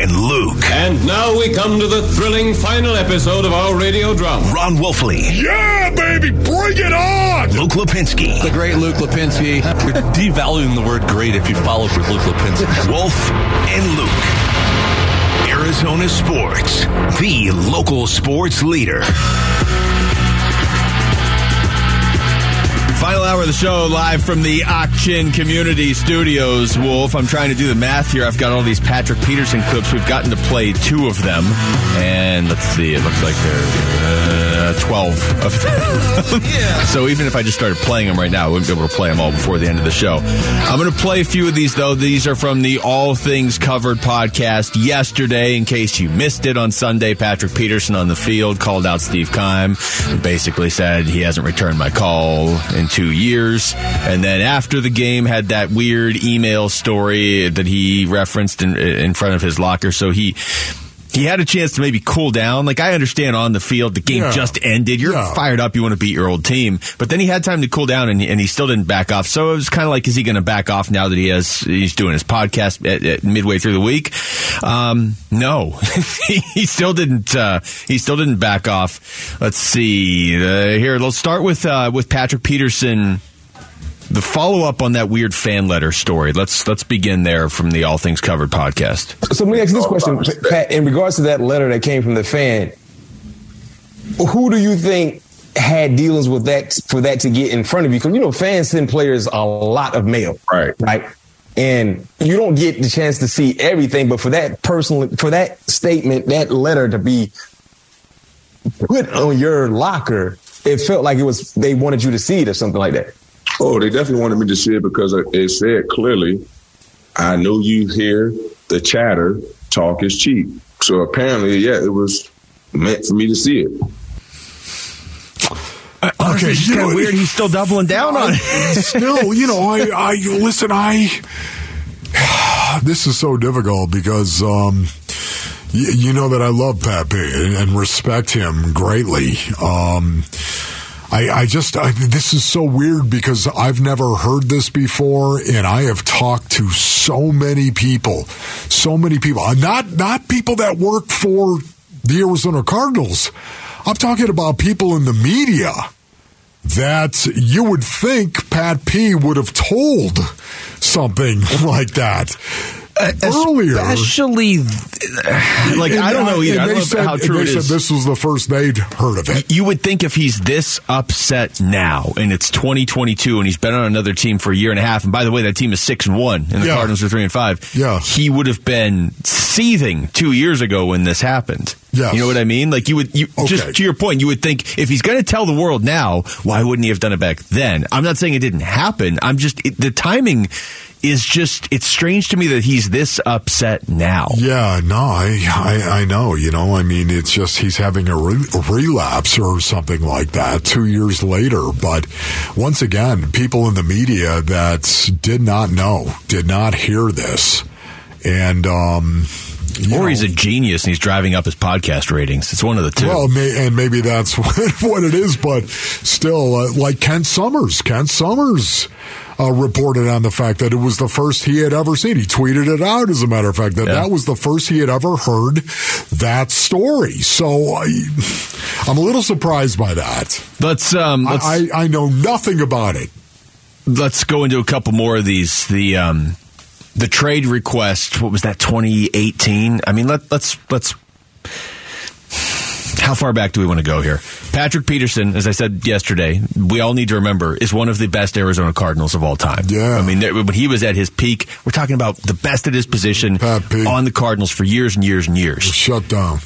and Luke. And now we come to the thrilling final episode of our radio drama. Ron Wolfley. Yeah, baby, bring it on! Luke Lipinski. The great Luke Lipinski. You're devaluing the word great if you follow with Luke Lipinski. Wolf and Luke. Arizona Sports, the local sports leader. Final hour of the show, live from the Ak-Chin Community Studios. Wolf, I'm trying to do the math here. I've got all these Patrick Peterson clips. We've gotten to play two of them, and let's see. It looks like there are uh, 12 of them. yeah. So even if I just started playing them right now, I wouldn't be able to play them all before the end of the show. I'm going to play a few of these though. These are from the All Things Covered podcast yesterday. In case you missed it on Sunday, Patrick Peterson on the field called out Steve Keim, basically said he hasn't returned my call in two years. And then after the game, had that weird email story that he referenced in, in front of his locker. So he he had a chance to maybe cool down. Like I understand on the field, the game Yeah. just ended. You're Yeah. fired up. You want to beat your old team, but then he had time to cool down, and, and he still didn't back off. So it was kind of like, is he going to back off now that he has he's doing his podcast at, at midway through the week? Um, no, he, still didn't. Uh, he still didn't back off. Let's see uh, here. Let's start with uh, with Patrick Peterson. The follow up on that weird fan letter story. Let's let's begin there from the All Things Covered podcast. So let me ask you this question, Pat. In regards to that letter that came from the fan, who do you think had dealings with that for that to get in front of you? Because you know, fans send players a lot of mail, Right. Right, and you don't get the chance to see everything. But for that personal, for that statement, that letter to be put on your locker, it felt like it was they wanted you to see it or something like that. Oh, they definitely wanted me to see it because it said clearly, I know you hear the chatter, talk is cheap. So apparently, yeah, it was meant for me to see it. Okay, it's you kind know, of weird. He's still doubling down on it. Still, you know, I, I listen. I this is so difficult because um, y- you know that I love Pat P and, and respect him greatly. Um, I, I just I, this is so weird because I've never heard this before, and I have talked to so many people, so many people, Uh, not not people that work for the Arizona Cardinals. I'm talking about people in the media that you would think Pat P would have told something like that earlier. Especially, like I don't know either. I don't know said, how true they it said is. this was the first they'd heard of it. You would think if he's this upset now, and it's 2022, and he's been on another team for a year and a half, and by the way, that team is six and one, and the Yeah. Cardinals are three and five. Yeah. he would have been seething two years ago when this happened. Yes. you know what I mean? Like you would, you Okay. just to your point, you would think if he's going to tell the world now, why wouldn't he have done it back then? I'm not saying it didn't happen. I'm just it, the timing is just it's strange to me that he's this upset now. Yeah, no, I, I, I know. You know, I mean, it's just he's having a, re- a relapse or something like that two years later. But once again, people in the media that did not know, did not hear this, and um, you Or know, he's a genius and he's driving up his podcast ratings. It's one of the two. Well, may, and maybe that's what, what it is, but still, uh, like Kent Somers. Kent Somers uh, reported on the fact that it was the first he had ever seen. He tweeted it out, as a matter of fact, that Yeah. that was the first he had ever heard that story. So I, I'm a little surprised by that. let's um let's I, I, I know nothing about it. let's go into a couple more of these. The um the trade request. What was that? 2018. I mean, let let's let's. How far back do we want to go here? Patrick Peterson, as I said yesterday, we all need to remember, is one of the best Arizona Cardinals of all time. Yeah. I mean, when he was at his peak, we're talking about the best at his position on the Cardinals for years and years and years. Shut down.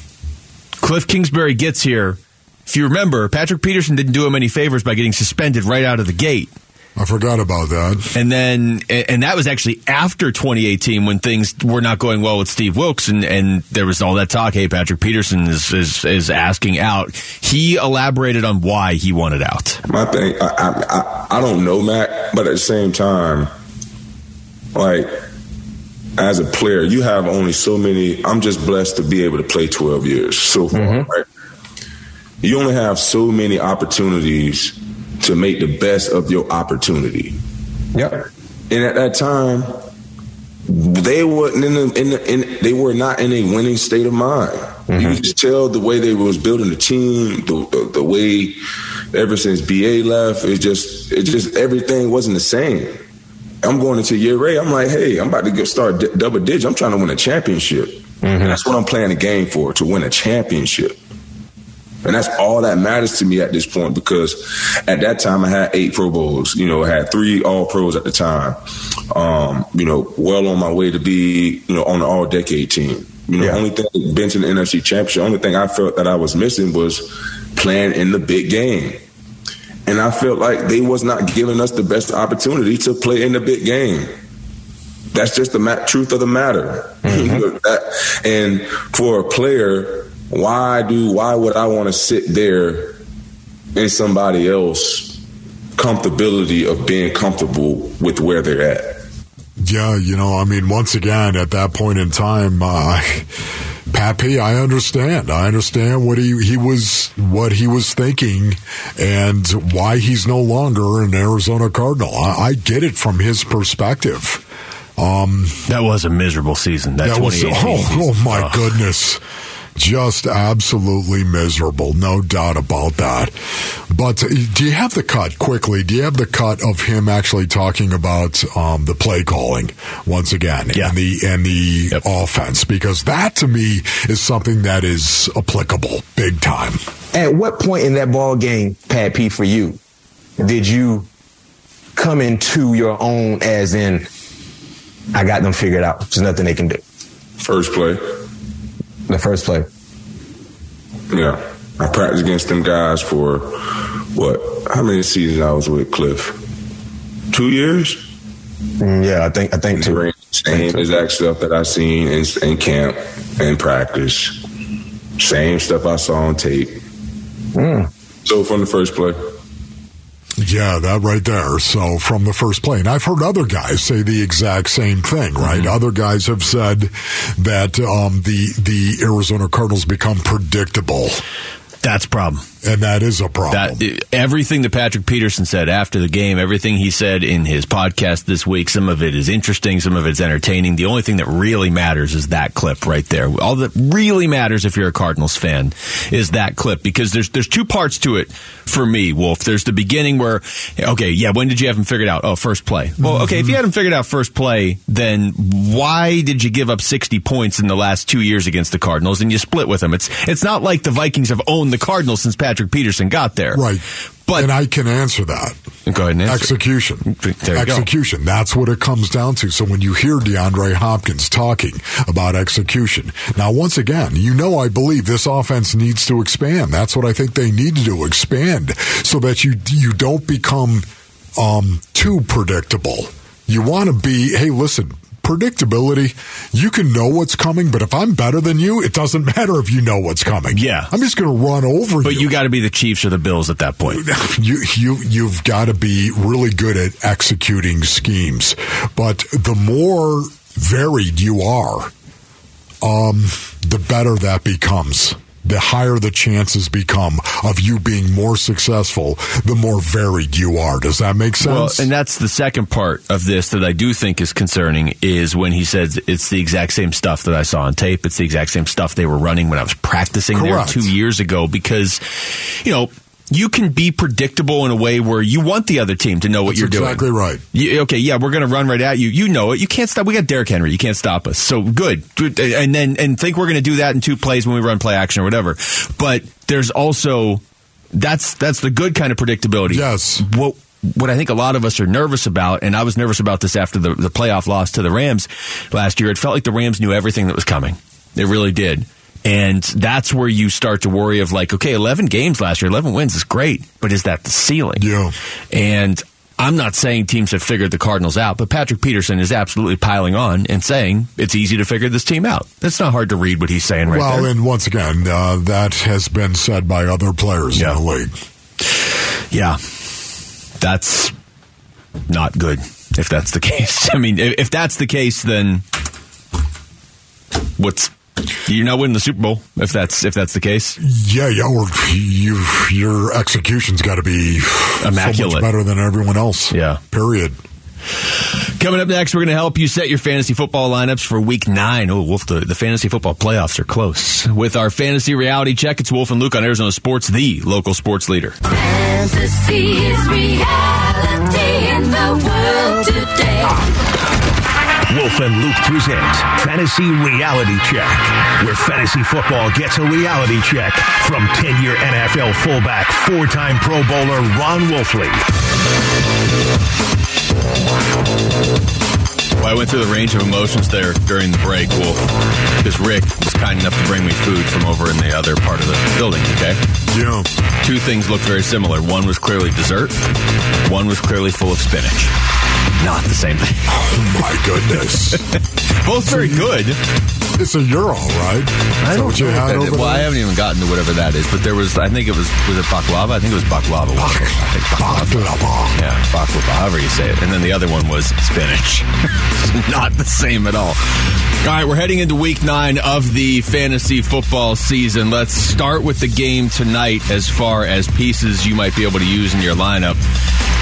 Cliff Kingsbury gets here. If you remember, Patrick Peterson didn't do him any favors by getting suspended right out of the gate. I forgot about that. And then, and that was actually after 2018 when things were not going well with Steve Wilks, and, and there was all that talk. Hey, Patrick Peterson is, is is asking out. He elaborated on why he wanted out. My thing, I, I, I, I don't know, Matt, but at the same time, like, as a player, you have only so many. I'm just blessed to be able to play 12 years so far, mm-hmm. right? You only have so many opportunities to make the best of your opportunity. Yep. And at that time, they weren't in, the, in, the, in they were not in a winning state of mind. Mm-hmm. You could just tell the way they was building the team, the, the, the way ever since BA left, it just it just everything wasn't the same. I'm going into year Ray. I'm like, hey, I'm about to get start d- double digit. I'm trying to win a championship. Mm-hmm. And that's what I'm playing the game for to win a championship. And that's all that matters to me at this point because at that time I had eight Pro Bowls. You know, I had three All Pros at the time. Um, you know, well on my way to be, you know, on the All Decade team. You know, yeah. only thing to the NFC Championship. Only thing I felt that I was missing was playing in the big game. And I felt like they was not giving us the best opportunity to play in the big game. That's just the ma- truth of the matter. Mm-hmm. and for a player why do why would I want to sit there in somebody else comfortability of being comfortable with where they're at? Yeah, you know, I mean, once again, at that point in time, uh, Pappy, I understand. I understand what he, he was what he was thinking and why he's no longer an Arizona Cardinal. I, I get it from his perspective. Um, that was a miserable season. That, that was oh, oh my goodness just absolutely miserable, no doubt about that. But uh, do you have the cut quickly? Do you have the cut of him actually talking about um, the play calling once again yeah. and the and the yep. offense? Because that to me is something that is applicable big time. At what point in that ball game, Pat P, for you, did you come into your own as in, I got them figured out. There's nothing they can do. First play. The first play. Yeah. I practiced against them guys for what? How many seasons I was with Cliff? Two years? Mm, yeah, I think I think two. Same exact stuff that I seen in, in camp and practice. Same stuff I saw on tape. Mm. So from the first play. Yeah, that right there. So from the first plane, I've heard other guys say the exact same thing, right? Mm-hmm. Other guys have said that um, the the Arizona Cardinals become predictable. That's problem. And that is a problem. That, everything that Patrick Peterson said after the game, everything he said in his podcast this week, some of it is interesting, some of it's entertaining. The only thing that really matters is that clip right there. All that really matters if you're a Cardinals fan is that clip because there's there's two parts to it for me, Wolf. There's the beginning where, okay, yeah, when did you have him figured out? Oh, first play. Well, okay, if you had him figured out first play, then why did you give up 60 points in the last two years against the Cardinals and you split with them? It's it's not like the Vikings have owned the Cardinals since Patrick Peterson got there. Right. But and I can answer that. Go ahead and answer. Execution. execution. Go. That's what it comes down to. So when you hear DeAndre Hopkins talking about execution, now once again, you know I believe this offense needs to expand. That's what I think they need to do, expand so that you you don't become um, too predictable. You want to be, hey, listen, predictability, you can know what's coming, but if I'm better than you, it doesn't matter if you know what's coming. Yeah. I'm just going to run over but you. But you got to be the Chiefs or the Bills at that point. You you you've got to be really good at executing schemes. But the more varied you are, um, the better that becomes the higher the chances become of you being more successful, the more varied you are. Does that make sense? Well, and that's the second part of this that I do think is concerning is when he says it's the exact same stuff that I saw on tape. It's the exact same stuff they were running when I was practicing Correct. there two years ago because, you know, you can be predictable in a way where you want the other team to know what That's you're exactly doing. Exactly right. You, okay, yeah, we're going to run right at you. You know it. You can't stop. We got Derrick Henry. You can't stop us. So good. And then and think we're going to do that in two plays when we run play action or whatever. But there's also that's that's the good kind of predictability. Yes. What what I think a lot of us are nervous about, and I was nervous about this after the, the playoff loss to the Rams last year. It felt like the Rams knew everything that was coming. It really did. And that's where you start to worry of like, okay, 11 games last year, 11 wins is great, but is that the ceiling? Yeah. And I'm not saying teams have figured the Cardinals out, but Patrick Peterson is absolutely piling on and saying it's easy to figure this team out. It's not hard to read what he's saying right now. well, there. and once again, uh, that has been said by other players yeah. in the league. Yeah. That's not good if that's the case. I mean, if that's the case, then what's you're not winning the Super Bowl if that's if that's the case. Yeah, yeah. Or your execution's got to be immaculate, so much better than everyone else. Yeah. Period. Coming up next, we're going to help you set your fantasy football lineups for week nine. Oh, Wolf, the, the fantasy football playoffs are close. With our fantasy reality check, it's Wolf and Luke on Arizona Sports, the local sports leader. Fantasy is reality in the world today. Wolf and Luke present Fantasy Reality Check, where fantasy football gets a reality check from 10 year NFL fullback, four time Pro Bowler Ron Wolfley. Well, I went through the range of emotions there during the break, Wolf, because Rick was kind enough to bring me food from over in the other part of the building, okay? Yeah. Two things looked very similar. One was clearly dessert, one was clearly full of spinach. Not the same thing. Oh my goodness. Both very good. it's a euro, right? Is that what you had over well, I haven't even gotten to whatever that is, but there was, I think it was, was it baklava? I think it was baklava. wasn't? I think baklava. Baklava. Yeah, baklava, however you say it. And then the other one was spinach. Not the same at all. All right, we're heading into week nine of the fantasy football season. Let's start with the game tonight as far as pieces you might be able to use in your lineup.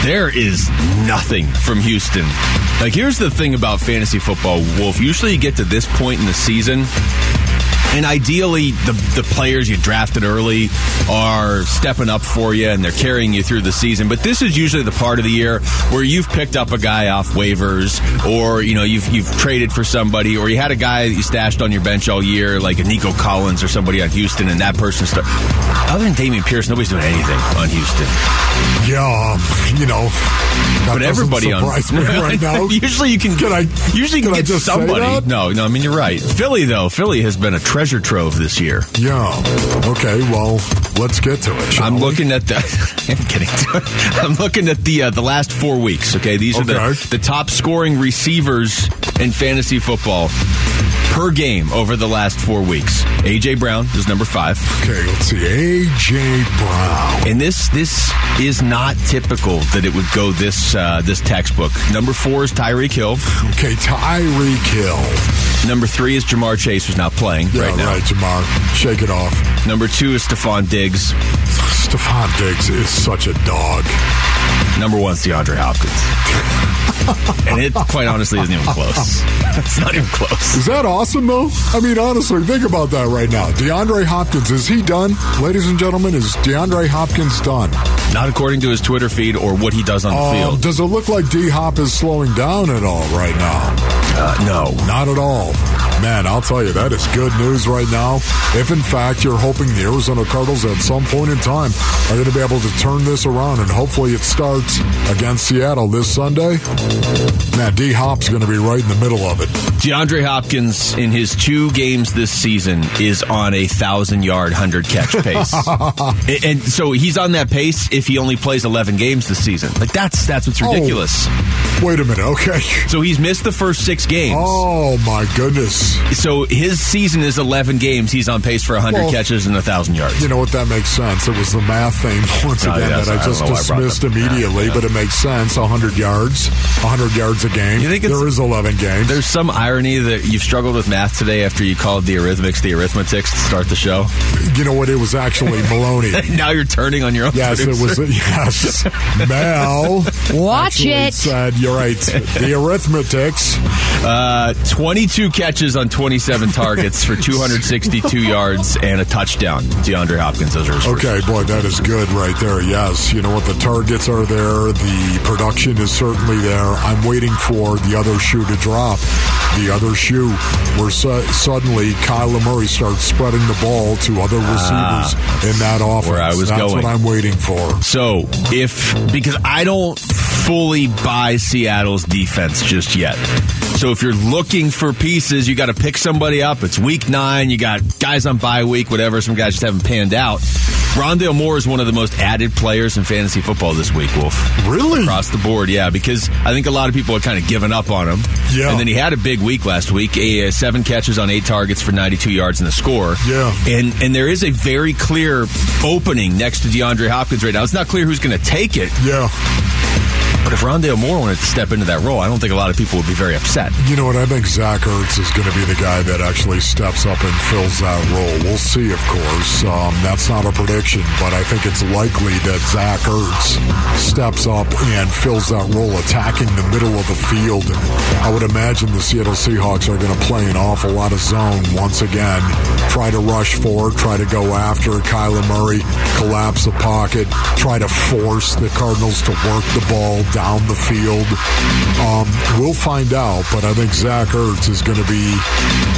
There is nothing from Houston. Like, here's the thing about fantasy football, Wolf. Usually you get to this point in the season, and ideally, the the players you drafted early are stepping up for you and they're carrying you through the season. But this is usually the part of the year where you've picked up a guy off waivers, or you know you've you've traded for somebody, or you had a guy that you stashed on your bench all year, like a Nico Collins or somebody on Houston, and that person. Start- Other than Dameon Pierce, nobody's doing anything on Houston. Yeah, um, you know. But everybody on right now. usually you can, Can I- usually you can, can get somebody. No, no. I mean you're right. Philly though, Philly has been a treasure trove this year. Yeah. Okay. Well, let's get to it. I'm we? looking at the. I'm it. I'm looking at the uh, the last four weeks. Okay, these are the the top scoring receivers in fantasy football per game over the last four weeks. AJ Brown is number five, Okay. Let's see. AJ Brown. and this this is not typical that it would go this uh, this textbook. Number four is Tyreek Hill. Okay. Tyreek Hill. Number three is Ja'Marr Chase, who's not playing Yeah. right now. Right, Ja'Marr. Shake it off. Number two is Stefon Diggs. Stefon Diggs is such a dog. Number one is DeAndre Hopkins. and it, quite honestly, isn't even close. It's not even close. Is that awesome, though? I mean, honestly, think about that right now. DeAndre Hopkins, is he done? Ladies and gentlemen, is DeAndre Hopkins done? Not according to his Twitter feed or what he does on the Um, field. does it look like D Hop is slowing down at all right now? Uh, no. Not at all. Man, I'll tell you, that is good news right now. If in fact you're hoping the Arizona Cardinals at some point in time are going to be able to turn this around and hopefully it starts against Seattle this Sunday, man, D Hop's going to be right in the middle of it. DeAndre Hopkins, in his two games this season, is on a thousand yard, hundred catch pace, and, and so he's on that pace if he only plays eleven games this season. Like that's that's what's oh, ridiculous. Wait a minute, okay. So he's missed the first six games. Oh my goodness. So his season is eleven games. He's on pace for hundred Well, catches and a thousand yards. You know what? That makes sense. It was the math thing once No, again yes, that I I just why I dismissed immediately, Yeah, but it makes sense. 100 yards, 100 yards a game. You think there is 11 games. There's some irony that you've struggled with math today after you called the arithmetics the arithmetics to start the show. you know what? It was actually Maloney. now you're turning on your own. Yes, it was. producer. Yes, Mel. Watch actually it. Said you're right. The arithmetics. Uh, 22 catches on 27 targets for 262 yards and a touchdown. DeAndre Hopkins, those are his first. Okay, boy, that is good right there. Yes, you know what? The targets are there. The production is certainly there. I'm waiting for the other shoe to drop. The other shoe, where su- suddenly Kyler Murray starts spreading the ball to other receivers in that offense. Ah, where I was That's going. what I'm waiting for. So, if because I don't fully buy Seattle's defense just yet. So, if you're looking for pieces, you got to pick somebody up. It's week nine. You got guys on bye week, whatever. Some guys just haven't panned out. Rondale Moore is one of the most added players in fantasy football this week, Wolf. Really? Across the board, yeah, because I think a lot of people had kind of given up on him. Yeah. And then he had a big week last week. A, uh, seven catches on eight targets for 92 yards in the score. Yeah. And and there is a very clear opening next to DeAndre Hopkins right now. It's not clear who's going to take it. Yeah. But if Rondale Moore wanted to step into that role, I don't think a lot of people would be very upset. You know what? I think Zach Ertz is going to be the guy that actually steps up and fills that role. We'll see, of course. Um, that's not a prediction, but I think it's likely that Zach Ertz steps up and fills that role, attacking the middle of the field. I would imagine the Seattle Seahawks are going to play an awful lot of zone once again. Try to rush forward, try to go after Kyler Murray, collapse the pocket, try to force the Cardinals to work the ball down the field. Um, we'll find out, but I think Zach Ertz is going to be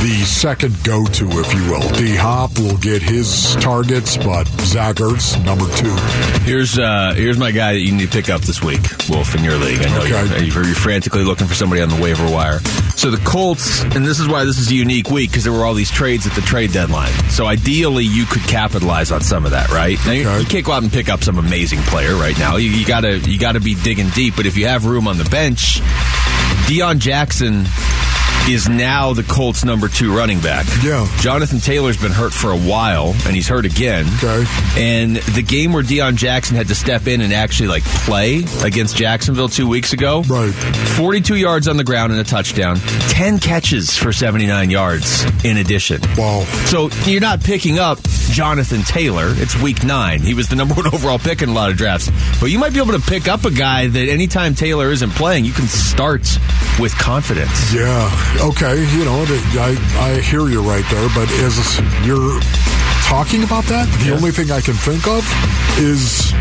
the second go-to, if you will. D Hop will get his targets, but Zach Ertz number two. Here's uh, here's my guy that you need to pick up this week, Wolf, in your league. I know Okay. you're, you're frantically looking for somebody on the waiver wire. So the Colts, and this is why this is a unique week because there were all these trades at the trade deadline. So ideally, you could capitalize on some of that, right? Now you, you can't go out and pick up some amazing player right now. You, you gotta you gotta be digging deep. But if you have room on the bench, Deon Jackson is now the Colts' number two running back. Yeah. Jonathan Taylor's been hurt for a while, and he's hurt again. Okay. And the game where Deon Jackson had to step in and actually like play against Jacksonville two weeks ago, Right. 42 yards on the ground and a touchdown, 10 catches for 79 yards in addition. Wow. So you're not picking up Jonathan Taylor. It's week nine. He was the number one overall pick in a lot of drafts. But you might be able to pick up a guy that anytime Taylor isn't playing, you can start with confidence. Yeah. Okay. You know, I I hear you right there, but as you're talking about that, the only thing I can think of is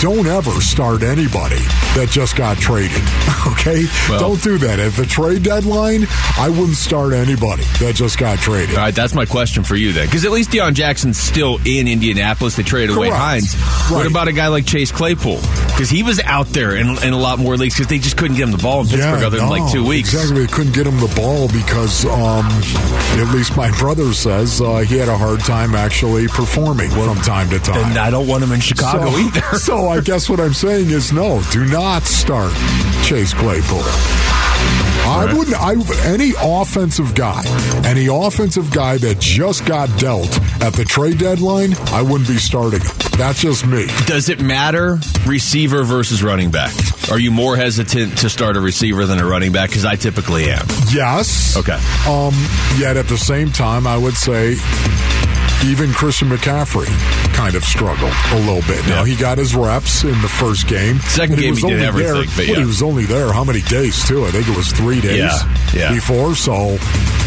don't ever start anybody that just got traded. Okay? Well- don't do that. At the trade deadline, I wouldn't start anybody that just got traded. All right, that's my question for you then. Because at least Deon Jackson's still in Indianapolis. They traded away Correct. Hines. What about a guy like Chase Claypool? Because he was out there in, in a lot more leagues because they just couldn't get him the ball in Pittsburgh other than like two weeks. Exactly. They couldn't get him the ball because, um, at least my brother says, uh, he had a hard time actually performing from time to time. And I don't want him in Chicago so, either. so I guess what I'm saying is no, do not start Chase Claypool. I wouldn't. I any offensive guy, any offensive guy that just got dealt at the trade deadline, I wouldn't be starting him. That's just me. Does it matter receiver versus running back? Are you more hesitant to start a receiver than a running back? Because I typically am. Yes. Okay. Um. Yet at the same time, I would say even Christian McCaffrey kind of struggled a little bit. Now he got his reps in the first game. Second game was he did only everything, There, but yeah. he was only there how many days too? I think it was three days Yeah, yeah. before. So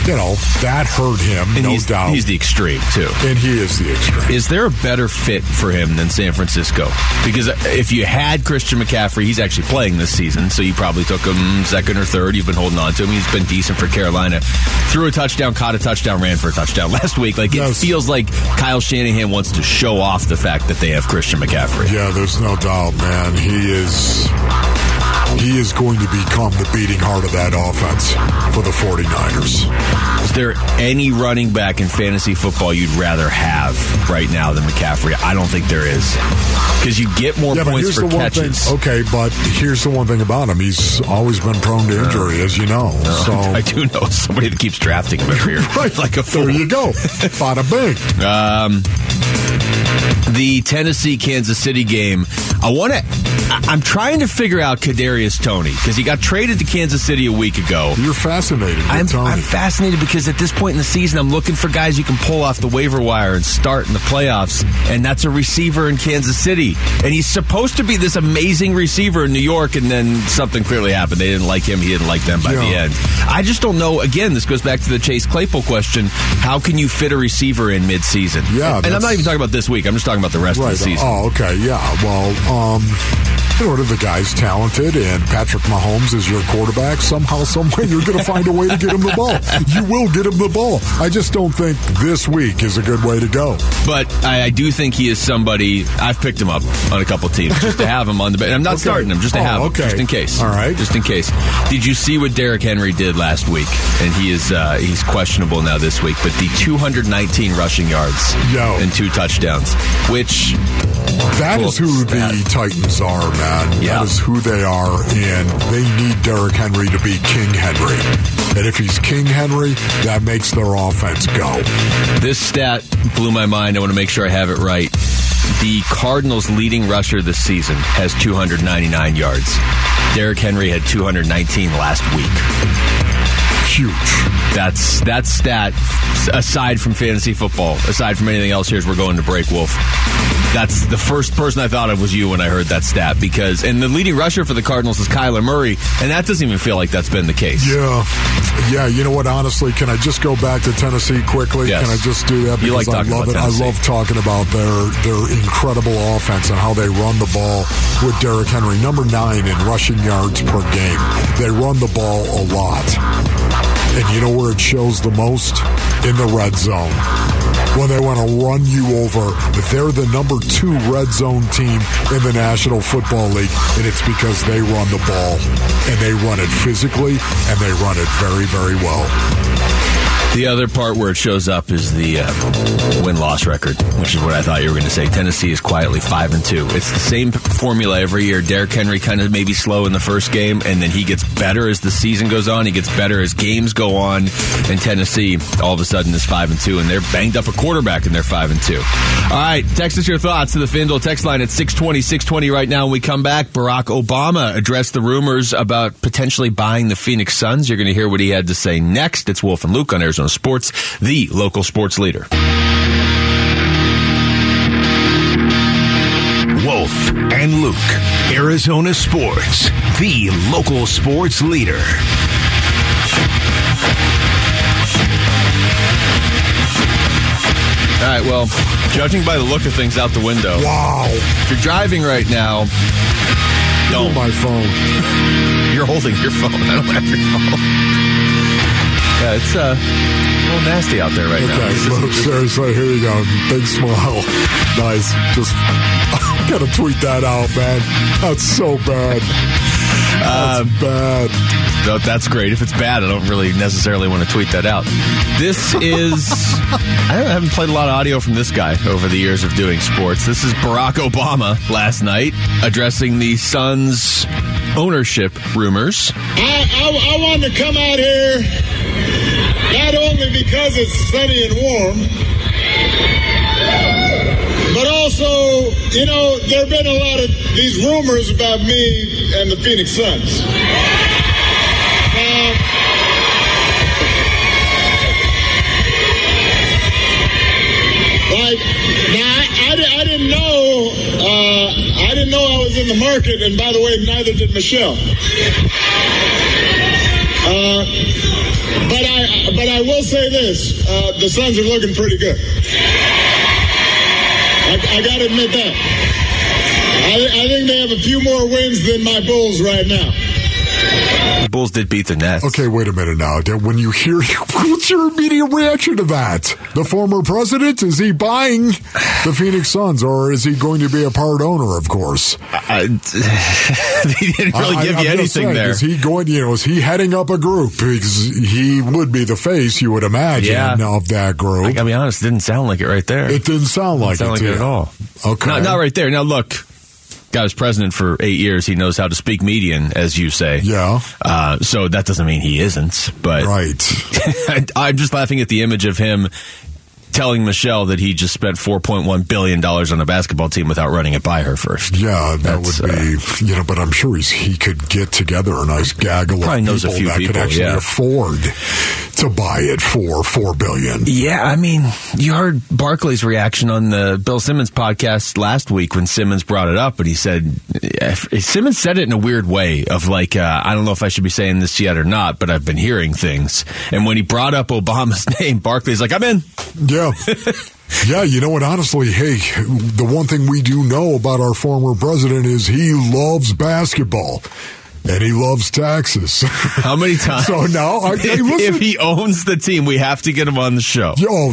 you know that hurt him, And no he's, doubt. he's the extreme, too. and he is the extreme. Is there a better fit for him than San Francisco? Because if you had Christian McCaffrey, he's actually playing this season, so you probably took him second or third. You've been holding on to him. He's been decent for Carolina. Threw a touchdown, caught a touchdown, ran for a touchdown last week. Like it feels like Kyle Shanahan wants to show off the fact that they have Christian McCaffrey. Yeah, there's no doubt, man. He is he is going to become the beating heart of that offense for the 49ers. Is there any running back in fantasy football you'd rather have right now than McCaffrey? I don't think there is. Because you get more Yeah, points for catches. thing. Okay, but here's the one thing about him. He's always been prone to injury, as you know. So I do know somebody that keeps drafting him every year. Right. Like a fool. there you go. Bada bing. Um, the Tennessee Kansas City game. I want to. I'm trying to figure out Kadarius Toney because he got traded to Kansas City a week ago. You're fascinated I'm. I'm fascinated because at this point in the season, I'm looking for guys you can pull off the waiver wire and start in the playoffs. And that's a receiver in Kansas City. And he's supposed to be this amazing receiver in New York, and then something clearly happened. They didn't like him. He didn't like them by the end. I just don't know. Again, this goes back to the Chase Claypool question. How can you fit a receiver in midseason? Yeah, And I'm not even talking about this week. I'm just talking about the rest right. of the season. Oh, okay. Yeah. Well, um, in order the guy's talented and Patrick Mahomes is your quarterback, somehow, someway, you're going to find a way to get him the ball. You will get him the ball. I just don't think this week is a good way to go. But I, I do think he is somebody. I've picked him up on a couple teams just to have him on the bench. I'm not Okay. starting him, just to Oh, have him, okay. just in case. All right. just in case. Did you see what Derrick Henry did last week? And he is uh, he's questionable now this week. But the 219 rushing yards Yo. and two touchdowns, which That is who the Titans are, man. Yeah. That is who they are, and they need Derrick Henry to be King Henry. And if he's King Henry, that makes their offense go. This stat blew my mind. I want to make sure I have it right. The Cardinals' leading rusher this season has 299 yards. Derrick Henry had 219 last week. Huge. That's that stat. Aside from fantasy football, aside from anything else, here's we're going to break. Wolf. That's the first person I thought of was you when I heard that stat because and the leading rusher for the Cardinals is Kyler Murray, and that doesn't even feel like that's been the case. Yeah, yeah. You know what? Honestly, can I just go back to Tennessee quickly? Yes. Can I just do that? You like I talking love about it. Tennessee. I love talking about their their incredible offense and how they run the ball with Derrick Henry, number nine in rushing yards per game. They run the ball a lot, and you know where it shows the most in the red zone. When they want to run you over, they're the number two red zone team in the National Football League, and it's because they run the ball and they run it physically and they run it very, very well. The other part where it shows up is the uh, win loss record, which is what I thought you were going to say. Tennessee is quietly five and two. It's the same formula every year. Derrick Henry kind of maybe slow in the first game, and then he gets better as the season goes on. He gets better as games go on, and Tennessee all of a sudden is five and two, and they're banged up a quarterback, and they're five and two. All right, text us your thoughts to the Findle text line at 620, 620 right now. When we come back, Barack Obama addressed the rumors about potentially buying the Phoenix Suns. You're going to hear what he had to say next. It's Wolf and Luke on Arizona Sports, the local sports leader. Wolf and Luke, Arizona Sports, the local sports leader. All right, well, judging by the look of things out the window, Wow. if you're driving right now, Oh, don't. my phone. You're holding your phone. I don't have your phone. Yeah, it's uh, a little nasty out there right now. Okay, This is- look, seriously, here you go. Big smile. Nice. Just gotta tweet that out, man. That's so bad. That's Um, bad. No, that's great. If it's bad, I don't really necessarily want to tweet that out. This is. I haven't played a lot of audio from this guy over the years of doing sports. This is Barack Obama last night addressing the Suns ownership rumors. I, I, I wanted to come out here not only because it's sunny and warm, but also, you know, there have been a lot of these rumors about me and the Phoenix Suns. Now, like, now I, didn't know, uh, didn't know I was in the market, and by the way, neither did Michelle. Uh, but I but I will say this: uh, the Suns are looking pretty good. I, I got to admit that. I, I think they have a few more wins than my Bulls right now. The Bulls did beat the Nets. Okay, wait a minute now. When you hear, what's your immediate reaction to that? The former president is he buying the Phoenix Suns, or is he going to be a part owner? Of course, I, he didn't really I- give I'm you just anything saying, there. Is he going? You know, is he heading up a group? Because he would be the face, you would imagine, Yeah. of that group. I gotta be honest, it didn't sound like it right there. it didn't sound like Didn't sound it, like it at all. Okay, Not, not right there. Now look, guy was president for eight years. He knows how to speak median, as you say. Yeah. Uh, so that doesn't mean he isn't. But Right. I'm just laughing at the image of him telling Michelle that he just spent 4.1 billion dollars on a basketball team without running it by her first. Yeah, that That's, uh, would be, you know, but I'm sure he's, he could get together a nice gaggle of people knows a few that could actually yeah. afford to buy it for four billion. Yeah, I mean, you heard Barkley's reaction on the Bill Simmons podcast last week when Simmons brought it up, but he said Simmons said it in a weird way of like, uh, I don't know if I should be saying this yet or not, but I've been hearing things. And when he brought up Obama's name, Barkley's like, I'm in. Yeah. Yeah, Yeah, you know what? Honestly, hey, the one thing we do know about our former president is he loves basketball and he loves taxes. How many times? So now, I- hey, if, listen- if he owns the team, we have to get him on the show. Yo,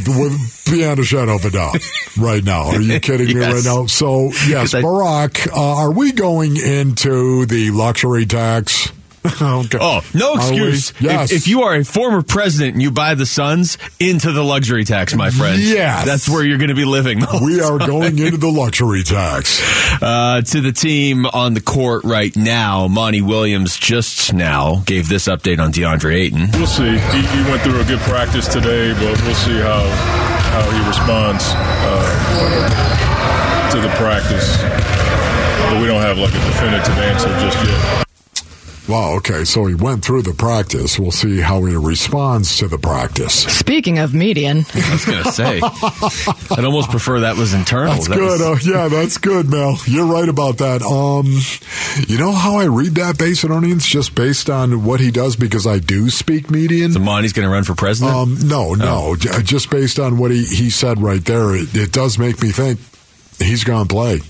beyond a shadow of a doubt, right now. Are you kidding me right now? So, yes, I- Barack, uh, are we going into the luxury tax? okay. Oh, no Are we? excuse. Yes. If, if you are a former president and you buy the Suns into the luxury tax, my friend. Yes. That's where you're going to be living. we are time. going into the luxury tax. Uh, to the team on the court right now, Monty Williams just now gave this update on DeAndre Ayton. We'll see. He, he went through a good practice today, but we'll see how how he responds uh, to the practice. But we don't have like a definitive answer just yet. Well, okay, so he went through the practice. We'll see how he responds to the practice. Speaking of median, I was going to say, I'd almost prefer that was internal. That's That good. was- oh, yeah, that's good, Mel. You're right about that. Um, you know how I read that Basinonians just based on what he does because I do speak median. the Monty's going to run for president. Um, no, no, j- just based on what he, he said right there, it, it does make me think he's going to play.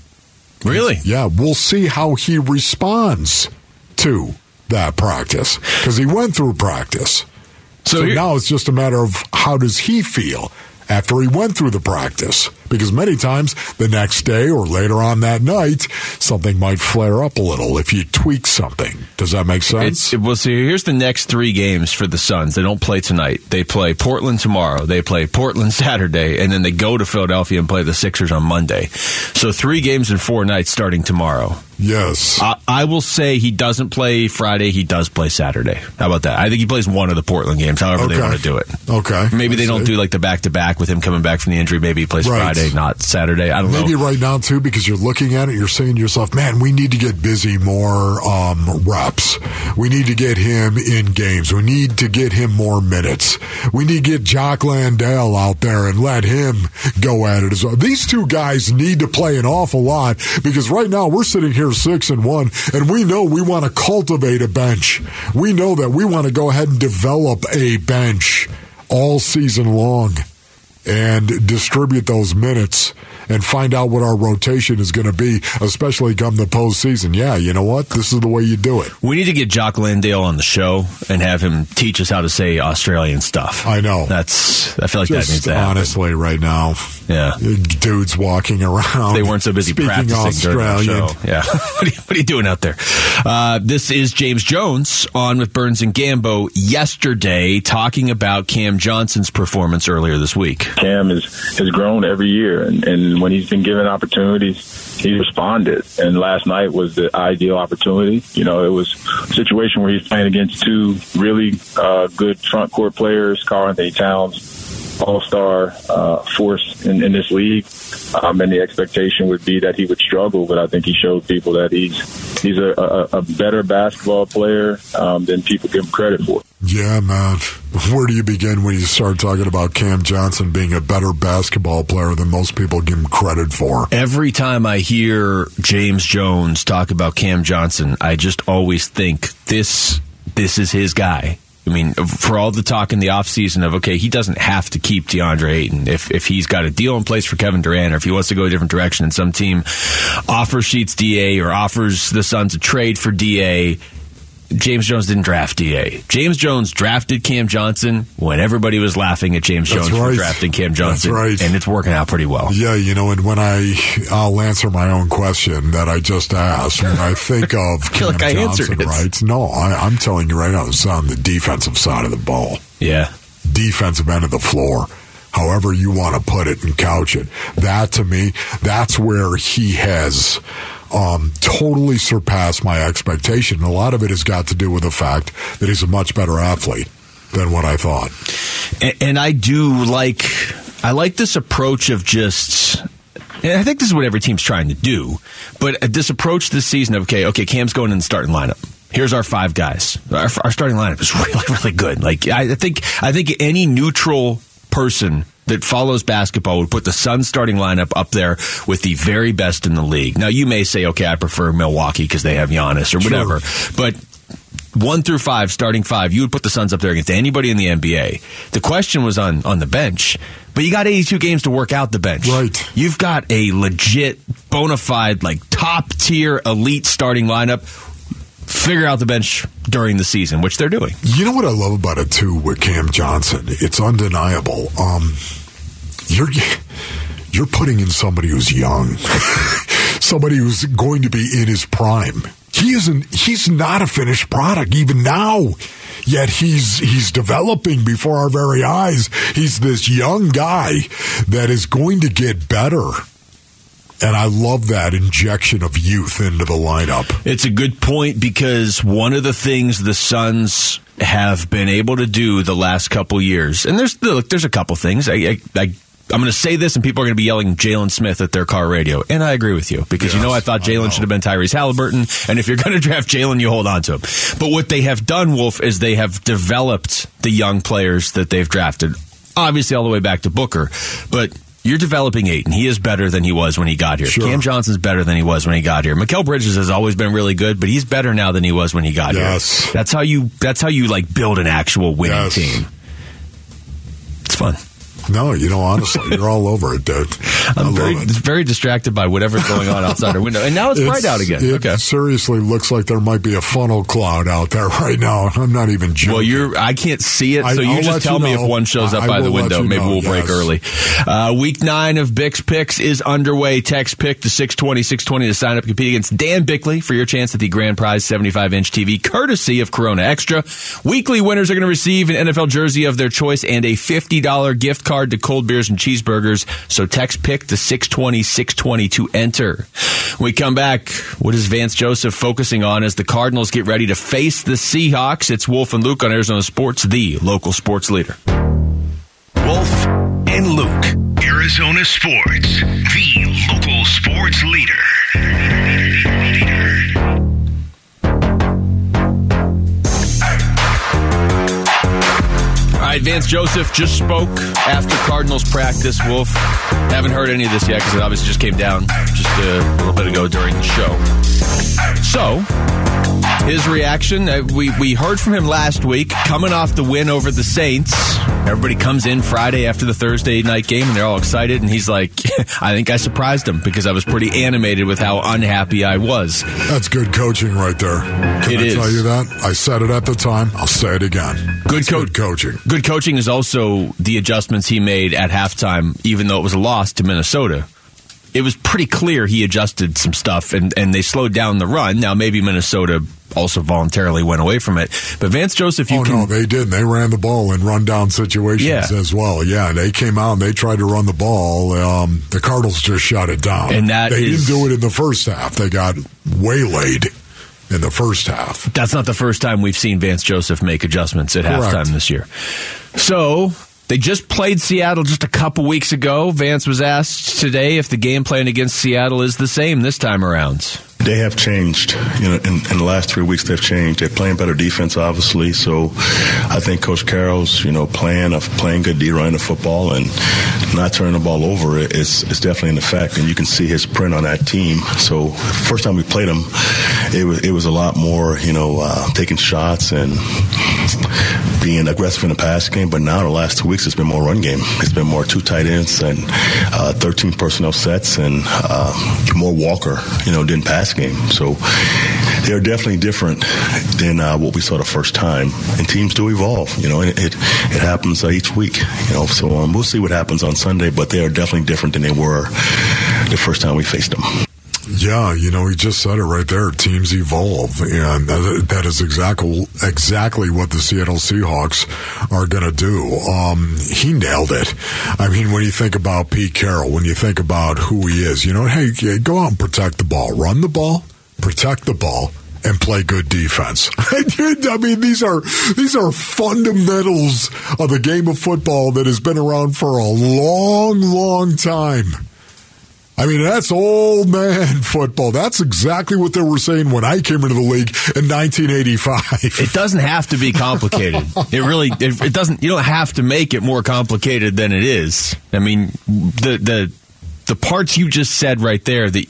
really? Yeah, we'll see how he responds to that practice because he went through practice. So So, here- now it's just a matter of how does he feel after he went through the practice? Because many times the next day or later on that night, something might flare up a little if you tweak something. Does that make sense? It's, it, well, see, here's the next three games for the Suns. They don't play tonight. They play Portland tomorrow. They play Portland Saturday, and then they go to Philadelphia and play the Sixers on Monday. So three games in four nights starting tomorrow. yes. I, I will say he doesn't play Friday. He does play Saturday. How about that? I think he plays one of the Portland games. However they want to do it. Okay. Maybe I they don't do like the back to back with him coming back from the injury. Maybe he plays Right. Friday, not Saturday. I don't know. Maybe know. right now too, because you're looking at it, you're saying to yourself, "Man, we need to get busy more um, reps. We need to get him in games. We need to get him more minutes. We need to get Jock Landale out there and let him go at it as well." These two guys need to play an awful lot because right now we're sitting here six and one, and we know we want to cultivate a bench. We know that we want to go ahead and develop a bench all season long and distribute those minutes and find out what our rotation is going to be, especially come the postseason. Yeah, you know what? This is the way you do it. We need to get Jock Landale on the show and have him teach us how to say Australian stuff. I know. That's. I feel like that needs Just to happen. honestly, right now, Yeah. dudes walking around. They weren't so busy speaking practicing during the Australian. show. Yeah. what, are you, what are you doing out there? Uh, this is James Jones on with Burns and Gambo yesterday talking about Cam Johnson's performance earlier this week. Cam has has grown every year, and, and when he's been given opportunities, he responded. And last night was the ideal opportunity. You know, it was a situation where he's playing against two really uh, good front court players, Karl-Anthony Towns. All star uh, force in, in this league, um, and the expectation would be that he would struggle. But I think he showed people that he's he's a, a, a better basketball player um, than people give him credit for. Yeah, man. Where do you begin when you start talking about Cam Johnson being a better basketball player than most people give him credit for? Every time I hear James Jones talk about Cam Johnson, I just always think this this is his guy. I mean, for all the talk in the offseason of, okay, he doesn't have to keep DeAndre Ayton. If, if he's got a deal in place for Kevin Durant or if he wants to go a different direction and some team offers Sheets DA or offers the Suns a trade for DA, James Jones didn't draft DA. James Jones drafted Cam Johnson when everybody was laughing at James That's Jones for drafting Cam That's Johnson. right. And it's working out pretty well. Yeah, you know, and when I, I'll answer my own question that I just asked. When I think of Cam like Johnson, right? No, I, I'm telling you right now, it's on the defensive side of the ball, Yeah. defensive end of the floor. However you want to put it and couch it, that to me, that's where he has um, totally surpassed my expectation. A lot of it has got to do with the fact that he's a much better athlete than what I thought. And, and I do like I like this approach of just. And I think this is what every team's trying to do, but uh, this approach this season of okay, okay, Cam's going in the starting lineup. Here's our five guys. Our, our starting lineup is really, really good. Like I think, I think any neutral person that follows basketball would put the Suns starting lineup up there with the very best in the league. Now you may say, okay, I prefer Milwaukee because they have Giannis or whatever, but one through five, starting five, you would put the Suns up there against anybody in the NBA. The question was on on the bench, but you got 82 games to work out the bench. Right. You've got a legit, bona fide, like top tier elite starting lineup. Figure out the bench during the season, which they're doing. You know what I love about it too with Cam Johnson? It's undeniable. Um, you're you're putting in somebody who's young, somebody who's going to be in his prime. He isn't. He's not a finished product even now. Yet he's he's developing before our very eyes. He's this young guy that is going to get better. And I love that injection of youth into the lineup. It's a good point because one of the things the Suns have been able to do the last couple years, and there's look, there's a couple things. I, I, I I'm going to say this, and people are going to be yelling Jalen Smith at their car radio, and I agree with you because you know I thought Jalen should have been Tyrese Halliburton, and if you're going to draft Jalen, you hold on to him. But what they have done, Wolf, is they have developed the young players that they've drafted, obviously all the way back to Booker, but. You're developing Ayton. He is better than he was when he got here. Cam Johnson's better than he was when he got here. Mikal Bridges has always been really good, but he's better now than he was when he got Yes. here. That's how you. That's how you like build an actual winning Yes. team. It's fun. No, you know, honestly, you're all over it, dude. I I'm very, it. very distracted by whatever's going on outside our window, and now it's, bright out again. It okay. seriously looks like there might be a funnel cloud out there right now. I'm not even joking. Well, you're. I can't see it, I- so you I'll just tell you me know. if one shows up I- I by the window. Maybe know, we'll break early. Uh, week nine of Bick's Picks is underway. Text pick to 620, 620 to sign up. Compete against Dan Bickley for your chance at the grand prize 75 inch TV, courtesy of Corona Extra. Weekly winners are going to receive an NFL jersey of their choice and a $50 gift card to cold beers and cheeseburgers. So text pick to 620, 620 to enter. When we come back, what is Vance Joseph focusing on as the Cardinals get ready to face the Seahawks? It's Wolf and Luke on Arizona Sports, the local sports leader. Wolf and Luke. Arizona Sports, the local sports leader. Right, Vance Joseph just spoke after Cardinals practice. Wolf, haven't heard any of this yet because it obviously just came down just a little bit ago during the show. So, his reaction, uh, we, we heard from him last week, coming off the win over the Saints. Everybody comes in Friday after the Thursday night game and they're all excited. And he's like, I think I surprised him because I was pretty animated with how unhappy I was. That's good coaching right there. Can It I is. tell you that? I said it at the time. I'll say it again. Good, co- good coaching. Good coaching is also the adjustments he made at halftime, even though it was a loss to Minnesota. It was pretty clear he adjusted some stuff and, and they slowed down the run. Now, maybe Minnesota also voluntarily went away from it. But Vance Joseph, you oh can. no, they did. They ran the ball in run down situations Yeah. as well. Yeah, they came out and they tried to run the ball. Um, the Cardinals just shut it down. And that they is- didn't do it in the first half. They got waylaid in the first half. That's not the first time we've seen Vance Joseph make adjustments at Correct. halftime this year. So they just played Seattle just a couple weeks ago. Vance was asked today if the game plan against Seattle is the same this time around. They have changed. You know, in, in the last three weeks, they've changed. They're playing better defense, obviously. So, I think Coach Carroll's, you know, plan of playing good D running the football and not turning the ball over is is definitely an effect. And you can see his print on that team. So, first time we played them, it was it was a lot more, you know, uh, taking shots and being aggressive in the pass game. But now the last two weeks, it's been more run game. It's been more two tight ends and uh, 13 personnel sets and uh, more Walker, you know, than pass game. So they're definitely different than uh, what we saw the first time. And teams do evolve, you know, it, it, it happens uh, each week, you know. So um, we'll see what happens on Sunday, but they are definitely different than they were the first time we faced them. Yeah, you know, he just said it right there. Teams evolve, and that is exactly exactly what the Seattle Seahawks are going to do. Um, he nailed it. I mean, when you think about Pete Carroll, when you think about who he is, you know, hey, go out and protect the ball, run the ball, protect the ball. And play good defense. I mean, these are these are fundamentals of the game of football that has been around for a long, long time. I mean, that's old man football. That's exactly what they were saying when I came into the league in 1985. It doesn't have to be complicated. it really it, it doesn't. You don't have to make it more complicated than it is. I mean, the the the parts you just said right there that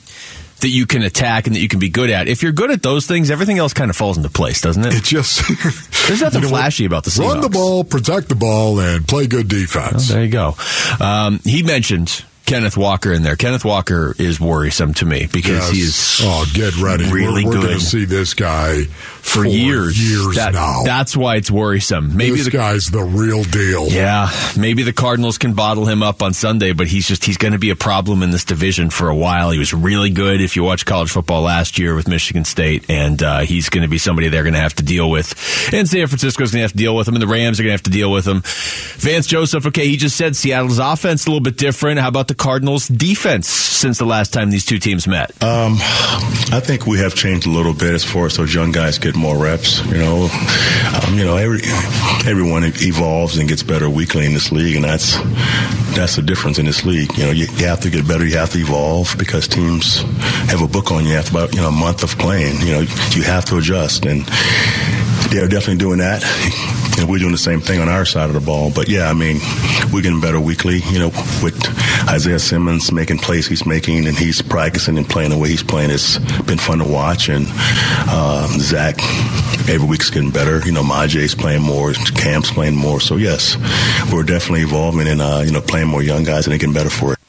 that you can attack and that you can be good at. If you're good at those things, everything else kind of falls into place, doesn't it? It just there's nothing You know what? flashy about the Run the ball, protect the ball, and play good defense. There you go. Um, he mentioned Kenneth Walker in there. Kenneth Walker is worrisome to me because Yes. he's oh, get ready. really we're, we're going to see this guy for years. Years That- now. That's why it's worrisome. Maybe this the guy's the real deal. Yeah, maybe the Cardinals can bottle him up on Sunday, but he's just he's going to be a problem in this division for a while. He was really good if you watch college football last year with Michigan State, and uh, he's going to be somebody they're going to have to deal with. And San Francisco's going to have to deal with him, and the Rams are going to have to deal with him. Vance Joseph, okay, he just said Seattle's offense a little bit different. How about the Cardinals' defense since the last time these two teams met? Um, I think we have changed a little bit as far as those young guys get more reps. You know, um, you know, every everyone evolves and gets better weekly in this league, and that's that's the difference in this league. You know, you, you have to get better. You have to evolve because teams have a book on you after about you know a month of playing. You know, you have to adjust, and they're definitely doing that. And we're doing the same thing on our side of the ball. But yeah, I mean, we're getting better weekly. You know, with Isaiah Simmons making plays he's making and he's practicing and playing the way he's playing, it's been fun to watch. And uh, Zach, every week's getting better. You know, Myjai's playing more, Cam's playing more. So yes, we're definitely evolving and uh, you know playing more young guys and getting better for it.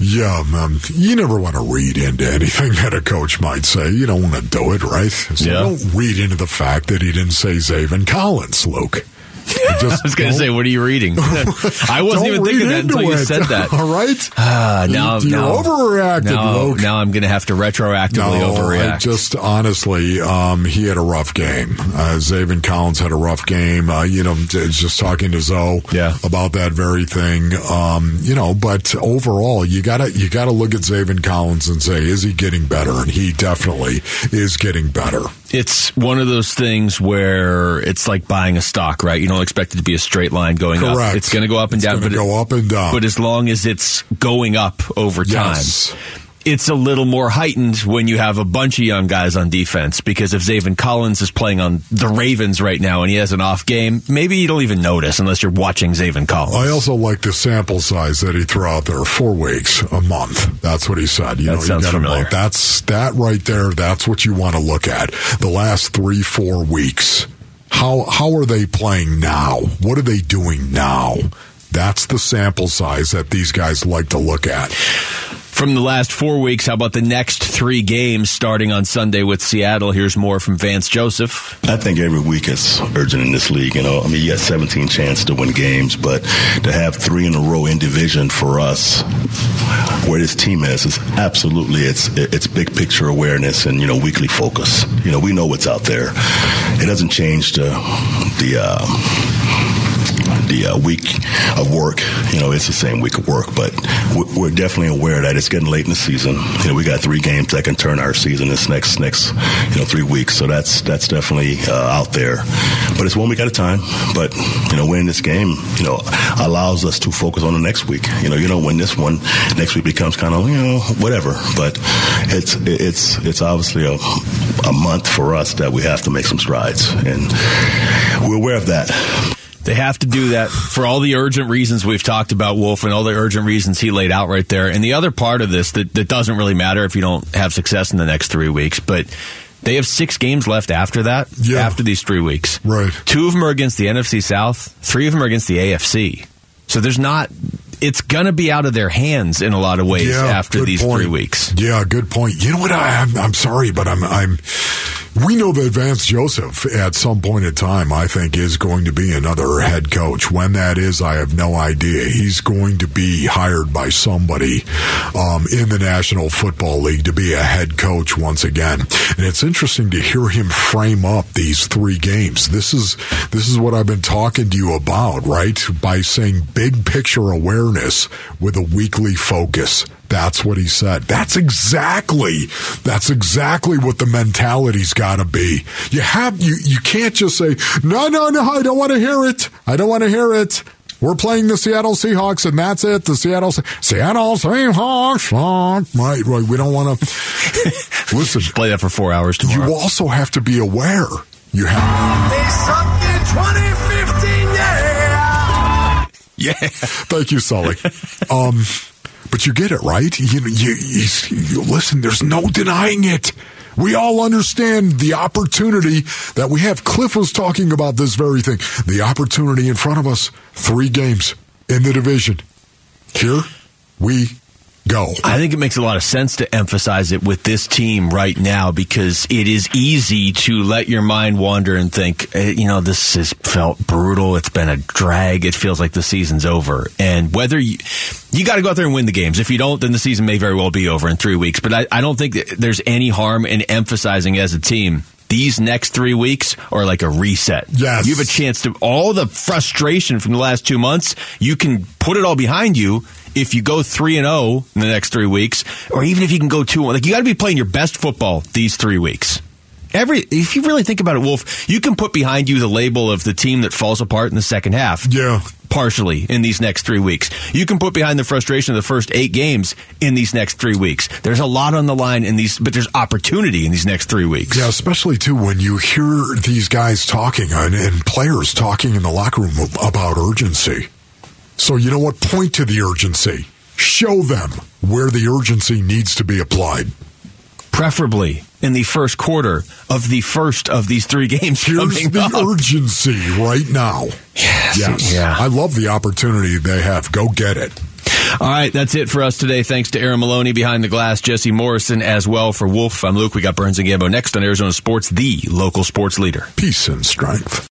Yeah, um, you never want to read into anything that a coach might say. You don't want to do it, right? So Yeah. don't read into the fact that he didn't say Zaven Collins, Luke. I was going to say, what are you reading? I wasn't even thinking that until into you said that. All right. Ah, now, You- you're now, overreacted, now, Luke. now I'm going to have to retroactively No, I overreact. just honestly, um, he had a rough game. Uh, Zaven Collins had a rough game. Uh, you know, just talking to Zoe about that very thing. Um, you know, but overall, you gotta you gotta look at Zaven Collins and say, is he getting better? And he definitely is getting better. It's one of those things where it's like buying a stock, right? You don't expect it to be a straight line going up. It's going to go up and It's down. but go up and down. But as long as it's going up over time. It's a little more heightened when you have a bunch of young guys on defense because if Zaven Collins is playing on the Ravens right now and he has an off game, maybe you don't even notice unless you're watching Zaven Collins. I also like the sample size that he threw out there. Four weeks, a month. That's what he said. You That know, sounds you got a familiar. That's that right there. That's what you want to look at. The last three, four weeks. How how are they playing now? What are they doing now? That's the sample size that these guys like to look at. From the last four weeks, how about the next three games starting on Sunday with Seattle? Here's more from Vance Joseph. I think every week is urgent in this league. You know, I mean, you got 17 chances to win games, but to have three in a row in division for us, where this team is, is absolutely it's it's big picture awareness and you know weekly focus. You know, we know what's out there. It doesn't change the the. Uh, the uh, week of work, you know, it's the same week of work, but we're- definitely aware that it's getting late in the season. You know, we got three games that can turn our season this next next you know three weeks, so that's that's definitely uh, out there. But it's one week at a time. But you know, winning this game, you know, allows us to focus on the next week. You know, you don't win this one, next week becomes kind of you know whatever. But it's it's it's obviously a a month for us that we have to make some strides, and we're aware of that. They have to do that for all the urgent reasons we've talked about, Wolf, and all the urgent reasons he laid out right there. And the other part of this that, that doesn't really matter if you don't have success in the next three weeks, but they have six games left after that, after these three weeks. Right. Two of them are against the NFC South, three of them are against the AFC. So there's not, it's going to be out of their hands in a lot of ways after these point. three weeks. Yeah, good point. You know what? I, I'm, I'm sorry, but I'm, I'm. We know that Vance Joseph, at some point in time, I think is going to be another head coach. When that is, I have no idea. He's going to be hired by somebody um, in the National Football League to be a head coach once again. And it's interesting to hear him frame up these three games. This is this is what I've been talking to you about, right? By saying big picture awareness with a weekly focus. That's what he said. That's exactly that's exactly what the mentality's got to be. You have you you can't just say no no no I don't want to hear it. I don't want to hear it. We're playing the Seattle Seahawks and that's it. The Seattle Se- Seattle Seahawks. Right, right. We don't want to listen. Play that for four hours tomorrow. You also have to be aware. You have They sucked in 2015, yeah. Yeah. Thank you, Sully. Um, but you get it right. You, you, you, you listen. There's no denying it. We all understand the opportunity that we have. Cliff was talking about this very thing. The opportunity in front of us. Three games in the division. Here we go. I think it makes a lot of sense to emphasize it with this team right now because it is easy to let your mind wander and think, eh, you know, this has felt brutal. It's been a drag. It feels like the season's over. And whether you, you got to go out there and win the games. If you don't, then the season may very well be over in three weeks. But I, I don't think that there's any harm in emphasizing as a team. These next three weeks are like a reset. Yes. You have a chance to, all the frustration from the last two months, you can put it all behind you if you go 3 and 0 in the next 3 weeks or even if you can go 2 1 like you got to be playing your best football these 3 weeks Every if you really think about it, Wolf, you can put behind you the label of the team that falls apart in the second half. Yeah. Partially in these next three weeks. You can put behind the frustration of the first eight games in these next three weeks. There's a lot on the line in these, but there's opportunity in these next three weeks. Yeah, especially too when you hear these guys talking and, and players talking in the locker room about urgency. So you know what? Point to the urgency. Show them where the urgency needs to be applied. Preferably in the first quarter of the first of these three games. Here's the up. urgency right now. Yes. Yes. Yeah. I love the opportunity they have. Go get it. All right, that's it for us today. Thanks to Aaron Maloney behind the glass, Jesse Morrison as well for Wolf. I'm Luke. We got Burns and Gambo next on Arizona Sports, the local sports leader. Peace and strength.